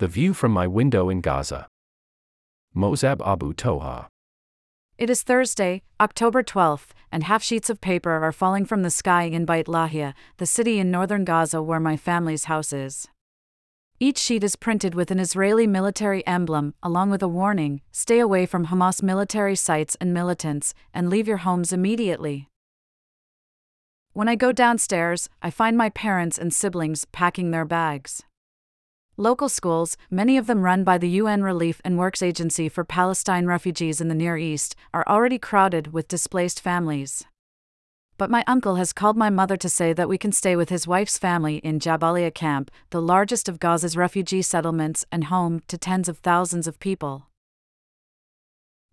The view from my window in Gaza. Mosab Abu Toha. It is Thursday, October 12th, and half sheets of paper are falling from the sky in Beit Lahia, the city in northern Gaza where my family's house is. Each sheet is printed with an Israeli military emblem, along with a warning stay away from Hamas military sites and militants, and leave your homes immediately. When I go downstairs, I find my parents and siblings packing their bags. Local schools, many of them run by the UN Relief and Works Agency for Palestine refugees in the Near East, are already crowded with displaced families. But my uncle has called my mother to say that we can stay with his wife's family in Jabalia camp, the largest of Gaza's refugee settlements and home to tens of thousands of people.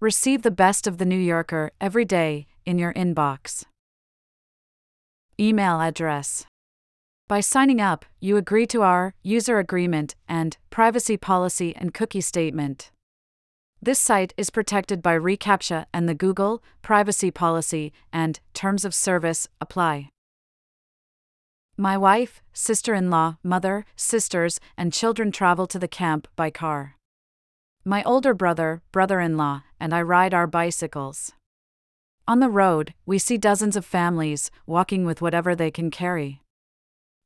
Receive the best of the New Yorker every day in your inbox. Email address. By signing up, you agree to our user agreement and privacy policy and cookie statement. This site is protected by reCAPTCHA and the Google privacy policy and terms of service apply. My wife, sister in law, mother, sisters, and children travel to the camp by car. My older brother, brother in law, and I ride our bicycles. On the road, we see dozens of families walking with whatever they can carry.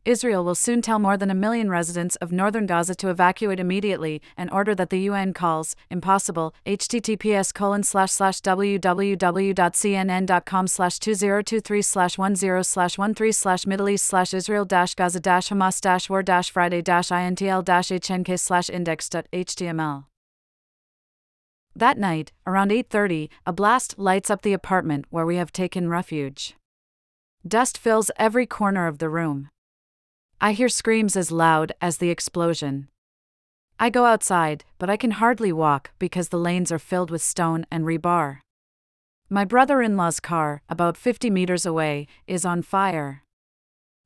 Israel will soon tell more than a million residents of northern Gaza to evacuate immediately, an order that the UN calls impossible. https colon slash slash www.cnn.com slash 2023 slash 10 slash 13 slash Middle East slash Israel dash Gaza dash Hamas dash war dash Friday dash INTL dash HNK slash index.html. That night, around 8:30, a blast lights up the apartment where we have taken refuge. Dust fills every corner of the room. I hear screams as loud as the explosion. I go outside, but I can hardly walk because the lanes are filled with stone and rebar. My brother in law's car, about 50 meters away, is on fire.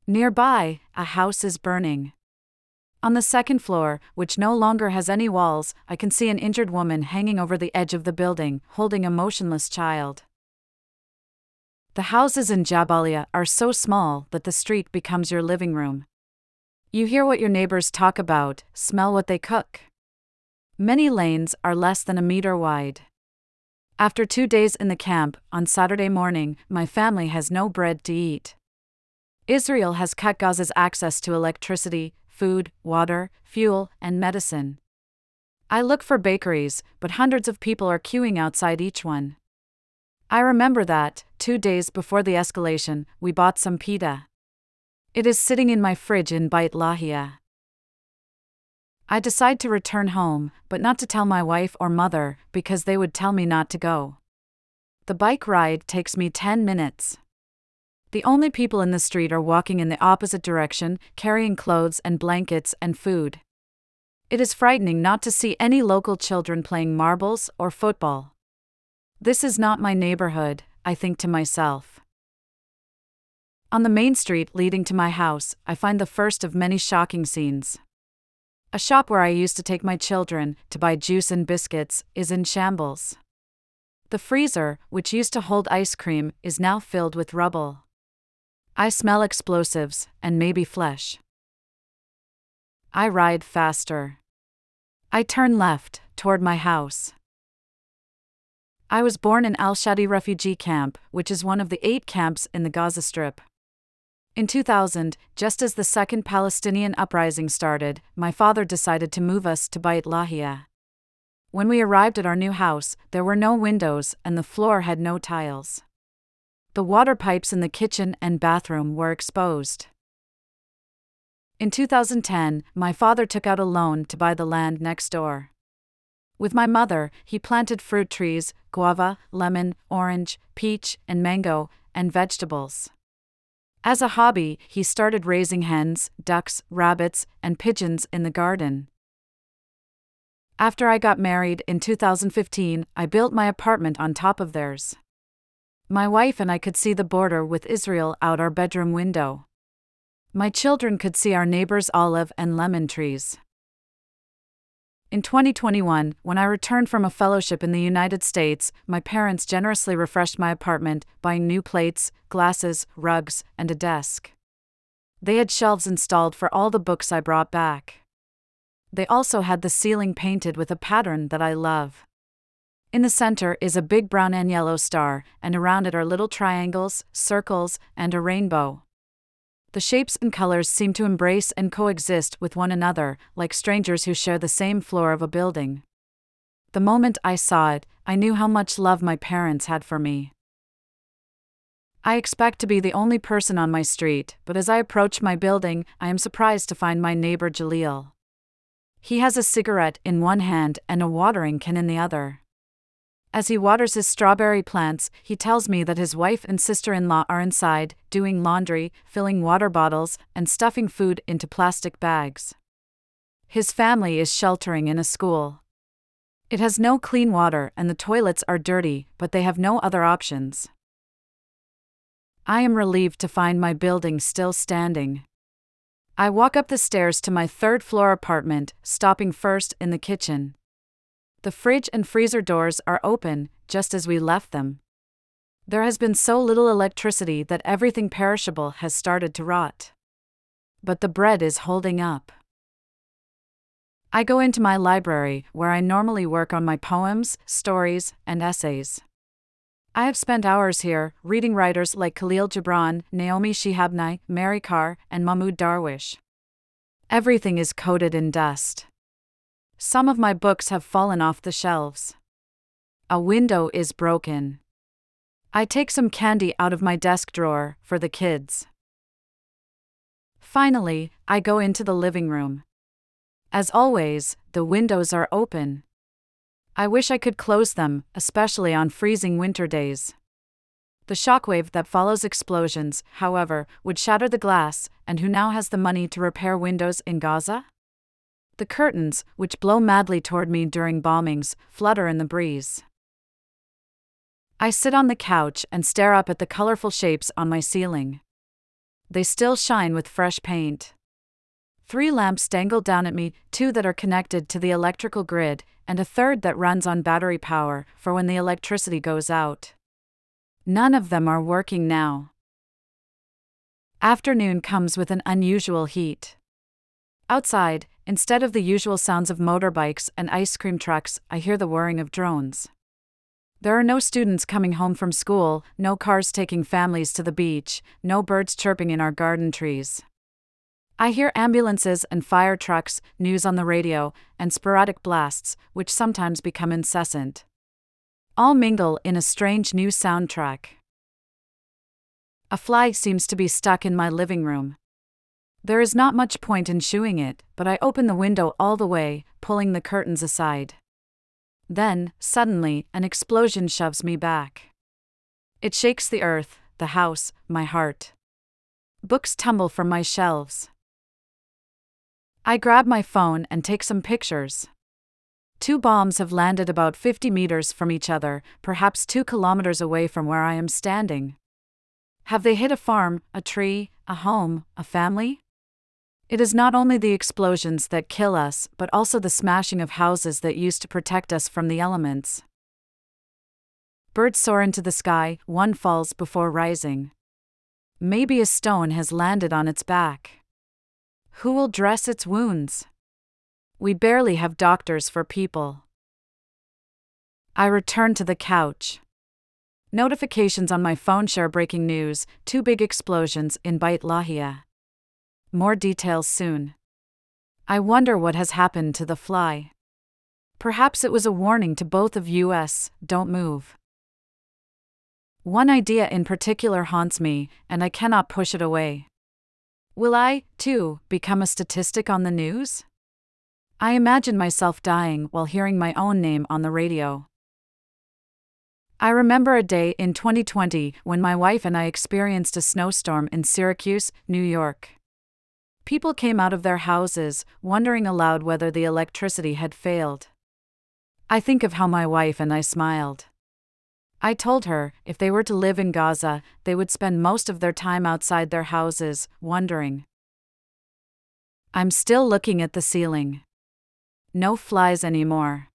Nearby, a house is burning. On the second floor, which no longer has any walls, I can see an injured woman hanging over the edge of the building, holding a motionless child. The houses in Jabalia are so small that the street becomes your living room. You hear what your neighbors talk about, smell what they cook. Many lanes are less than a meter wide. After two days in the camp, on Saturday morning, my family has no bread to eat. Israel has cut Gaza's access to electricity, food, water, fuel, and medicine. I look for bakeries, but hundreds of people are queuing outside each one. I remember that, two days before the escalation, we bought some pita. It is sitting in my fridge in Beit Lahia. I decide to return home, but not to tell my wife or mother, because they would tell me not to go. The bike ride takes me 10 minutes. The only people in the street are walking in the opposite direction, carrying clothes and blankets and food. It is frightening not to see any local children playing marbles or football. This is not my neighborhood, I think to myself. On the main street leading to my house, I find the first of many shocking scenes. A shop where I used to take my children to buy juice and biscuits is in shambles. The freezer, which used to hold ice cream, is now filled with rubble. I smell explosives and maybe flesh. I ride faster. I turn left, toward my house. I was born in Al Shati refugee camp, which is one of the eight camps in the Gaza Strip. In 2000, just as the second Palestinian uprising started, my father decided to move us to Beit Lahia. When we arrived at our new house, there were no windows and the floor had no tiles. The water pipes in the kitchen and bathroom were exposed. In 2010, my father took out a loan to buy the land next door. With my mother, he planted fruit trees guava, lemon, orange, peach, and mango, and vegetables. As a hobby, he started raising hens, ducks, rabbits, and pigeons in the garden. After I got married in 2015, I built my apartment on top of theirs. My wife and I could see the border with Israel out our bedroom window. My children could see our neighbors' olive and lemon trees. In 2021, when I returned from a fellowship in the United States, my parents generously refreshed my apartment, buying new plates, glasses, rugs, and a desk. They had shelves installed for all the books I brought back. They also had the ceiling painted with a pattern that I love. In the center is a big brown and yellow star, and around it are little triangles, circles, and a rainbow. The shapes and colors seem to embrace and coexist with one another, like strangers who share the same floor of a building. The moment I saw it, I knew how much love my parents had for me. I expect to be the only person on my street, but as I approach my building, I am surprised to find my neighbor Jaleel. He has a cigarette in one hand and a watering can in the other. As he waters his strawberry plants, he tells me that his wife and sister in law are inside, doing laundry, filling water bottles, and stuffing food into plastic bags. His family is sheltering in a school. It has no clean water and the toilets are dirty, but they have no other options. I am relieved to find my building still standing. I walk up the stairs to my third floor apartment, stopping first in the kitchen. The fridge and freezer doors are open, just as we left them. There has been so little electricity that everything perishable has started to rot. But the bread is holding up. I go into my library, where I normally work on my poems, stories, and essays. I have spent hours here, reading writers like Khalil Gibran, Naomi Shihab Mary Karr, and Mahmoud Darwish. Everything is coated in dust. Some of my books have fallen off the shelves. A window is broken. I take some candy out of my desk drawer for the kids. Finally, I go into the living room. As always, the windows are open. I wish I could close them, especially on freezing winter days. The shockwave that follows explosions, however, would shatter the glass, and who now has the money to repair windows in Gaza? The curtains, which blow madly toward me during bombings, flutter in the breeze. I sit on the couch and stare up at the colorful shapes on my ceiling. They still shine with fresh paint. Three lamps dangle down at me, two that are connected to the electrical grid, and a third that runs on battery power for when the electricity goes out. None of them are working now. Afternoon comes with an unusual heat. Outside, instead of the usual sounds of motorbikes and ice cream trucks, I hear the whirring of drones. There are no students coming home from school, no cars taking families to the beach, no birds chirping in our garden trees. I hear ambulances and fire trucks, news on the radio, and sporadic blasts, which sometimes become incessant. All mingle in a strange new soundtrack. A fly seems to be stuck in my living room. There is not much point in shooing it, but I open the window all the way, pulling the curtains aside. Then, suddenly, an explosion shoves me back. It shakes the earth, the house, my heart. Books tumble from my shelves. I grab my phone and take some pictures. Two bombs have landed about 50 meters from each other, perhaps two kilometers away from where I am standing. Have they hit a farm, a tree, a home, a family? It is not only the explosions that kill us, but also the smashing of houses that used to protect us from the elements. Birds soar into the sky, one falls before rising. Maybe a stone has landed on its back. Who will dress its wounds? We barely have doctors for people. I return to the couch. Notifications on my phone share breaking news two big explosions in Beit Lahia. More details soon. I wonder what has happened to the fly. Perhaps it was a warning to both of us don't move. One idea in particular haunts me, and I cannot push it away. Will I, too, become a statistic on the news? I imagine myself dying while hearing my own name on the radio. I remember a day in 2020 when my wife and I experienced a snowstorm in Syracuse, New York. People came out of their houses, wondering aloud whether the electricity had failed. I think of how my wife and I smiled. I told her, if they were to live in Gaza, they would spend most of their time outside their houses, wondering. I'm still looking at the ceiling. No flies anymore.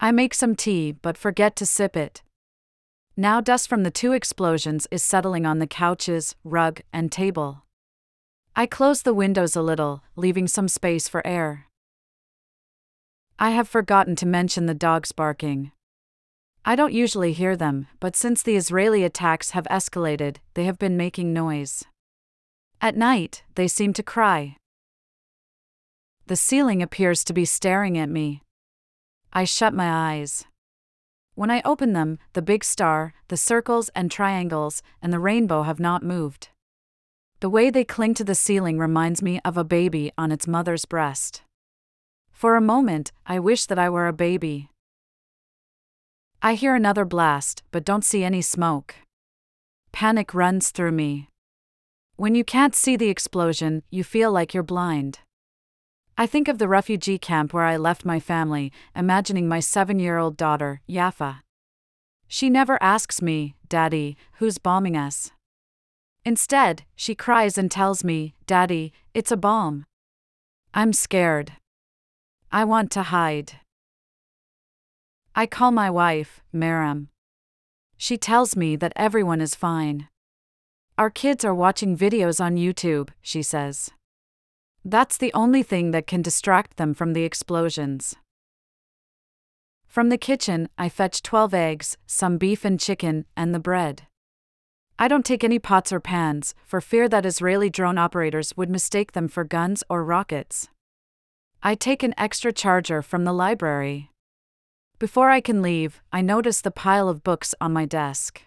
I make some tea but forget to sip it. Now dust from the two explosions is settling on the couches, rug, and table. I close the windows a little, leaving some space for air. I have forgotten to mention the dogs barking. I don't usually hear them, but since the Israeli attacks have escalated, they have been making noise. At night, they seem to cry. The ceiling appears to be staring at me. I shut my eyes. When I open them, the big star, the circles and triangles, and the rainbow have not moved. The way they cling to the ceiling reminds me of a baby on its mother's breast. For a moment, I wish that I were a baby. I hear another blast, but don't see any smoke. Panic runs through me. When you can't see the explosion, you feel like you're blind. I think of the refugee camp where I left my family, imagining my seven year old daughter, Yafa. She never asks me, Daddy, who's bombing us? Instead, she cries and tells me, Daddy, it's a bomb. I'm scared. I want to hide. I call my wife, Maram. She tells me that everyone is fine. Our kids are watching videos on YouTube, she says. That's the only thing that can distract them from the explosions. From the kitchen, I fetch 12 eggs, some beef and chicken, and the bread. I don't take any pots or pans, for fear that Israeli drone operators would mistake them for guns or rockets. I take an extra charger from the library. Before I can leave, I notice the pile of books on my desk.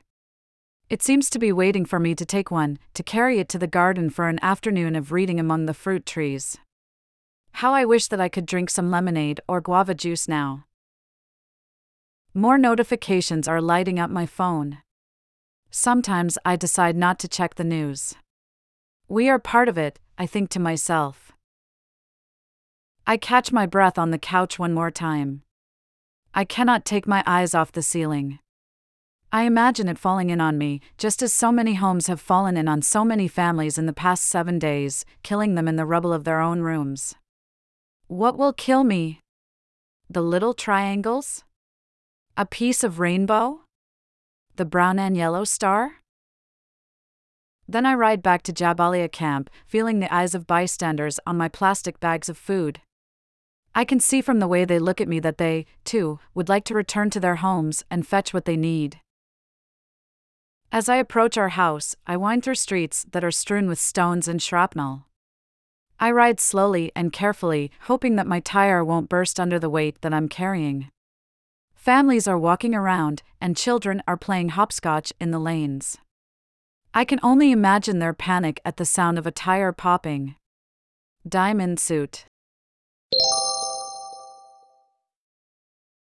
It seems to be waiting for me to take one, to carry it to the garden for an afternoon of reading among the fruit trees. How I wish that I could drink some lemonade or guava juice now. More notifications are lighting up my phone. Sometimes I decide not to check the news. We are part of it, I think to myself. I catch my breath on the couch one more time. I cannot take my eyes off the ceiling. I imagine it falling in on me, just as so many homes have fallen in on so many families in the past seven days, killing them in the rubble of their own rooms. What will kill me? The little triangles? A piece of rainbow? The brown and yellow star? Then I ride back to Jabalia camp, feeling the eyes of bystanders on my plastic bags of food. I can see from the way they look at me that they, too, would like to return to their homes and fetch what they need. As I approach our house, I wind through streets that are strewn with stones and shrapnel. I ride slowly and carefully, hoping that my tire won't burst under the weight that I'm carrying. Families are walking around, and children are playing hopscotch in the lanes. I can only imagine their panic at the sound of a tire popping. Diamond suit.